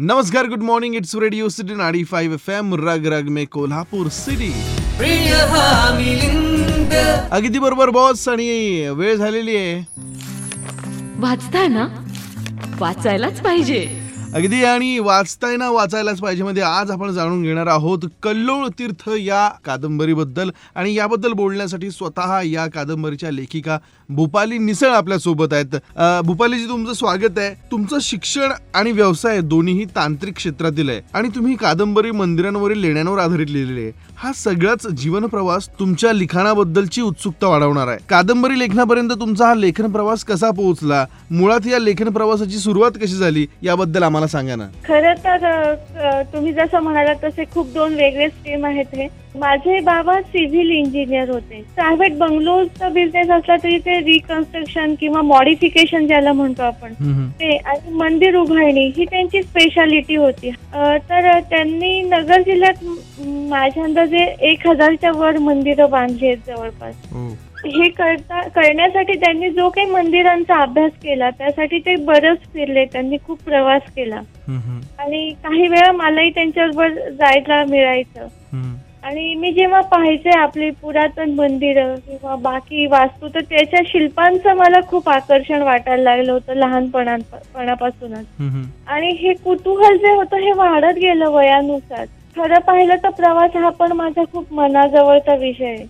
नमस्कार good morning it's radio city नाडी five F M रग रग मे कोल्हापूर सिटी अगदी बरोबर बॉस आणि वेळ झालेली आहे. वाचताय ना वाचायलाच पाहिजे. अगदी आणि वाचताय ना वाचायलाच पाहिजे. मध्ये आज आपण जाणून घेणार आहोत कल्लोळ तीर्थ या कादंबरीबद्दल आणि याबद्दल बोलण्यासाठी स्वतः या कादंबरीच्या लेखिका भूपाली निसळ आपल्यासोबत आहेत. भूपालीजी तुमचं स्वागत आहे. तुमचं शिक्षण आणि व्यवसाय दोन्हीही तांत्रिक क्षेत्रातील आहे आणि तुम्ही कादंबरी मंदिरांवरील लेण्यांवर आधारित लिहिलेली आहे. हा सगळाच जीवन प्रवास तुमच्या लिखाणाबद्दलची उत्सुकता वाढवणार आहे. कादंबरी लेखनापर्यंत तुमचा हा लेखन प्रवास कसा पोहोचला? मुळात या लेखन प्रवासाची सुरुवात कशी झाली? याबद्दल आम्हाला सांगा ना. खरं तर अ, तुम्ही जसं म्हणालात तसे खूप दोन वेगळे स्ट्रीम आहेत हे. माझे बाबा सिव्हिल इंजिनियर होते. प्रायव्हेट बंगलोचा बिझनेस असला तरी ते रिकन्स्ट्रक्शन किंवा मॉडिफिकेशन ज्याला म्हणतो आपण ते आणि मंदिर उभारणी ही त्यांची स्पेशालिटी होती. अ, तर त्यांनी नगर जिल्ह्यात म- माझ्या अंदाजे एक हजारच्या वर मंदिरं बांधली आहेत जवळपास. हो. हे करता करण्यासाठी त्यांनी जो काही मंदिरांचा अभ्यास केला त्यासाठी ते बरंच फिरले त्यांनी खूप प्रवास केला. आणि काही वेळा मलाही त्यांच्याबरोबर जायला मिळायचं. आणि मी जेव्हा पाहायचे आपली पुरातन मंदिरं किंवा बाकी वास्तू तर त्याच्या शिल्पांचं मला खूप आकर्षण वाटायला लागलं होतं लहानपणापासूनच आणि हे कुतूहल जे होतं हे वाढत गेलं वयानुसार. खरं पाहिलं तर प्रवास हा पण माझा खूप मनाजवळचा विषय आहे.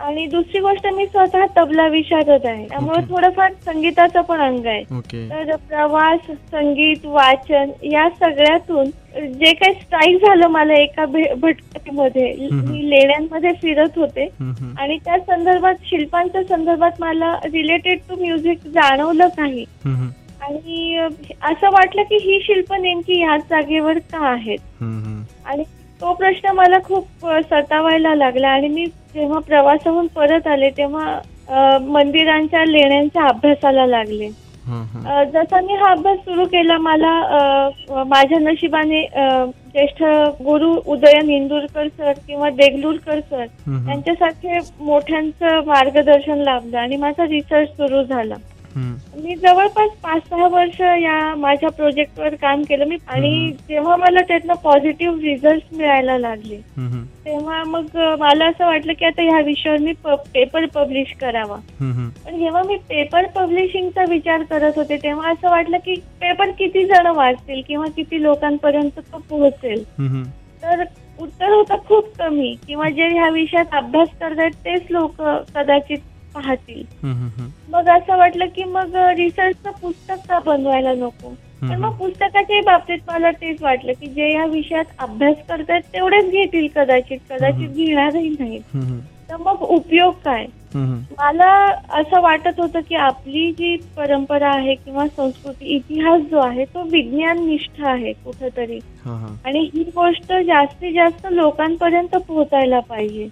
आणि दुसरी गोष्ट मी स्वतः तबला विशारद आहे. त्यामुळे. थोडंफार संगीताचं पण अंग आहे. ओके. तर प्रवास संगीत वाचन या सगळ्यातून जे काही स्ट्राईक झालं मला एका भे- हम्म. मी लेण्यांमध्ये फिरत होते. आणि त्या संदर्भात शिल्पांच्या संदर्भात मला रिलेटेड टू म्युझिक जाणवलं काही. आणि अ, असं वाटलं की ही शिल्प नेमकी ह्याच जागेवर का आहेत? आणि तो प्रश्न मला खूप सतावायला लागला आणि मी जेव्हा प्रवासाहून परत आले तेव्हा मंदिरांच्या लेण्यांच्या अभ्यासाला लागले. जसा मी हा अभ्यास सुरू केला मला माझ्या नशिबाने ज्येष्ठ गुरु उदयन इंदुरकर सर किंवा देगलूरकर सर यांच्यासारखे मोठ्यांचं मार्गदर्शन लाभलं आणि माझा रिसर्च सुरू झाला. मी जवळपास पाच सहा वर्ष या माझ्या प्रोजेक्टवर काम केलं. मी आणि जेव्हा मला त्यातनं पॉझिटिव्ह रिझल्ट मिळायला लागले तेव्हा मग मला असं वाटलं की आता ह्या विषयावर मी पेपर पब्लिश करावा. पण जेव्हा मी पेपर पब्लिशिंगचा विचार करत होते तेव्हा असं वाटलं की पेपर किती जण वाचतील किंवा किती लोकांपर्यंत तो पोहोचेल? तर उत्तर होतं खूप कमी. किंवा जे ह्या विषयात अभ्यास करतायत तेच लोक कदाचित पाहतील मग असं वाटलं की मग रिसर्चचं पुस्तक का बनवायला नको? तर मग पुस्तकाच्याही बाबतीत मला तेच वाटलं की जे या विषयात अभ्यास करतायत तेवढेच घेतील कदाचित कदाचित घेणारही नाही तर मग उपयोग काय? मला असं वाटत होतं की आपली जी परंपरा आहे किंवा संस्कृती इतिहास जो आहे तो विज्ञान निष्ठ आहे कुठंतरी. आणि ही गोष्ट जास्तीत जास्त लोकांपर्यंत पोहोचायला पाहिजे.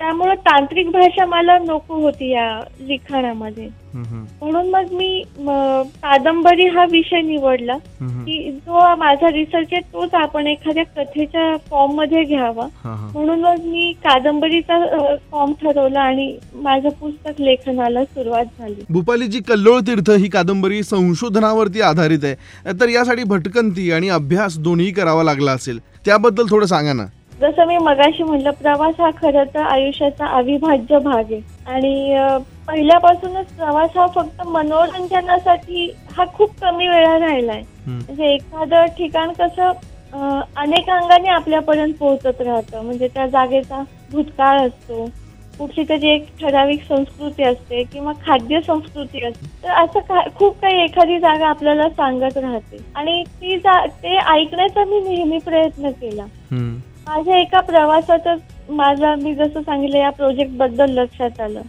त्यामुळं तांत्रिक भाषा मला नको होती या लिखाणामध्ये. म्हणून मग मी कादंबरी हा विषय निवडला की जो माझा रिसर्च आहे तोच आपण एखाद्या कथेच्या फॉर्ममध्ये घ्यावा म्हणून मग मी कादंबरीचा फॉर्म ठरवला आणि माझं पुस्तक लेखनाला सुरुवात झाली. भूपालीजी कल्लोळ तीर्थ ही कादंबरी संशोधनावरती आधारित आहे. तर यासाठी भटकंती आणि अभ्यास दोन्ही करावा लागला असेल. त्याबद्दल थोडं सांगा ना. जसं मी मगाशी म्हटलं प्रवास हा खरं तर आयुष्याचा अविभाज्य भाग आहे. आणि पहिल्यापासूनच प्रवास हा फक्त मनोरंजनासाठी हा खूप कमी वेळा राहिलाय म्हणजे एखादं ठिकाण कसं अनेक अंगाने आपल्यापर्यंत पोहोचत राहतं. म्हणजे त्या जागेचा भूतकाळ असतो. कुठली तरी एक ठराविक संस्कृती असते किंवा खाद्य संस्कृती असते. तर असं का खूप काही एखादी जागा आपल्याला सांगत राहते. आणि ती जा ते ऐकण्याचा मी नेहमी प्रयत्न केला. माझ्या एका प्रवासातच माझा मी जसं सांगितलं या प्रोजेक्टबद्दल लक्षात आलं.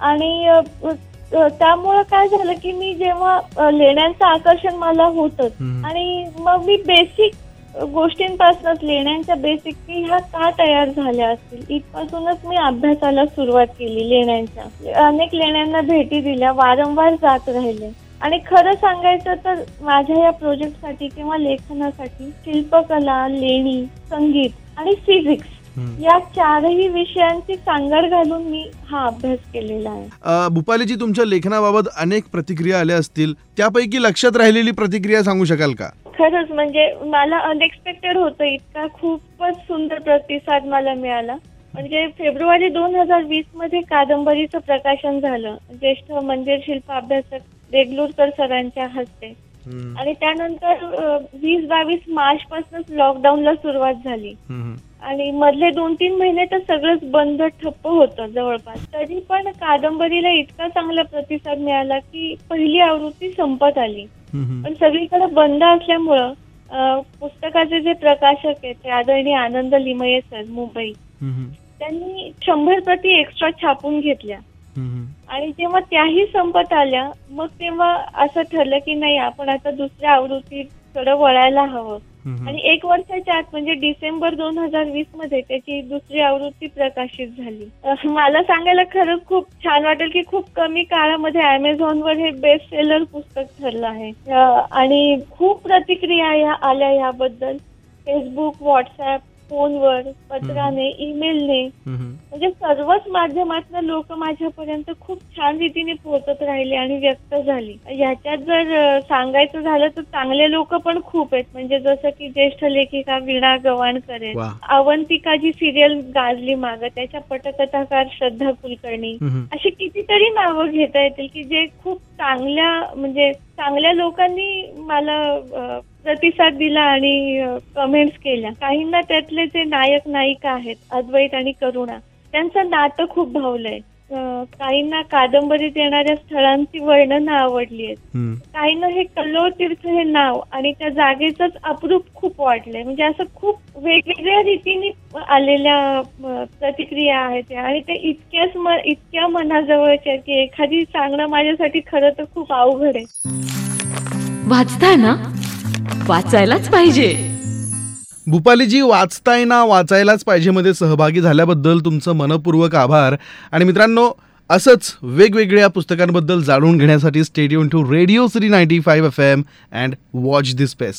आणि अ, अ, त्यामुळं काय झालं की मी जेव्हा अ, लेण्यांचं आकर्षण मला होतच हम्म. आणि मग मी बेसिक गोष्टींपासूनच लेण्यांच्या बेसिक की ह्या का तयार झाल्या असतील? इथपासूनच मी अभ्यासाला सुरुवात केली लेण्यांच्या. अनेक लेण्यांना भेटी दिल्या वारंवार जात राहिले. आणि खरं सांगायचं तर माझ्या या प्रोजेक्टसाठी किंवा लेखनासाठी शिल्पकला लेणी संगीत आणि फिजिक्स या चारही विषयांची सांगड घालून मी हा अभ्यास केलेला आहे. अ, भूपालीजी तुमच्या लेखनाबाबत अनेक प्रतिक्रिया आल्या असतील. त्यापैकी लक्षात राहिलेली प्रतिक्रिया सांगू शकाल का? खरंच म्हणजे मला अनएक्सपेक्टेड होतं. इतका खूपच सुंदर प्रतिसाद मला मिळाला. म्हणजे फेब्रुवारी दोन हजार वीसमध्ये कादंबरीचं प्रकाशन झालं. ज्येष्ठ मंदिर शिल्प अभ्यासक देगलूरकर सरांच्या हस्ते. आणि त्यानंतर वीस बावीस मार्च पासूनच लॉकडाऊनला सुरुवात झाली. आणि मधले दोन तीन महिने तर सगळंच बंद ठप्प होतं जवळपास. तरी पण कादंबरीला इतका चांगला प्रतिसाद मिळाला की पहिली आवृत्ती संपत आली. पण सगळीकडे बंद असल्यामुळं अं, पुस्तकाचे जे प्रकाशक आहेत ते आदरणीय आनंद लिमये सर मुंबई. त्यांनी शंभर प्रती एक्स्ट्रा छापून घेतल्या. आणि जेव्हा त्याही संपत आल्या मग तेव्हा असं ठरलं की नाही आपण आता दुसऱ्या आवृत्तीकडे वळायला हवं. आणि एक वर्षाच्या आत म्हणजे डिसेंबर दोन हजार वीसमध्ये त्याची दुसरी आवृत्ती प्रकाशित झाली. मला सांगायला खरंच खूप छान वाटेल की खूप कमी काळामध्ये Amazon वर हे बेस्ट सेलर पुस्तक ठरलं आहे. आणि खूप प्रतिक्रिया या आल्या याबद्दल. फेसबुक व्हॉट्सअप फोनवर पत्राने ईमेलने. म्हणजे सर्वच माध्यमातून लोक माझ्यापर्यंत खूप छान रीतीने पोहोचत राहिले आणि व्यक्त झाली. ह्याच्यात जर अ, सांगायचं झालं तर चांगले लोक पण खूप आहेत. म्हणजे जसं की ज्येष्ठ लेखिका वीणा गवाणकर आहेत वा. अवंतिका जी सिरियल गाजली माग त्याच्या पटकथाकार श्रद्धा कुलकर्णी अशी कितीतरी नावं घेता येतील की जे खूप चांगल्या म्हणजे चांगल्या लोकांनी मला अ, प्रतिसाद दिला आणि कमेंट्स केल्या. काहींना त्यातले जे नायक नायिका आहेत अद्वैत आणि करुणा त्यांचं नातं खूप भावलंय. काहींना कादंबरीत येणाऱ्या स्थळांची वर्णनं आवडली आहेत. काहींना हे कल्लोळ तीर्थ हे नाव आणि त्या जागेचंच अप्रूप खूप वाटलंय. म्हणजे असं खूप वेगवेगळ्या रीतीने आलेल्या प्रतिक्रिया आहेत. आणि ते इतक्याच इतक्या मनाजवळच्या आहेत की एखादी सांगणं माझ्यासाठी खरं तर खूप अवघड आहे. वाचताय ना? वाचायलाच पाहिजे. भूपालीजी वाचताय ना वाचायलाच पाहिजे मध्ये सहभागी झाल्याबद्दल तुमचं मनपूर्वक आभार. आणि मित्रांनो असंच वेगवेगळ्या पुस्तकांबद्दल जाणून घेण्यासाठी stay tuned to radio Shri ninety five F M and watch this space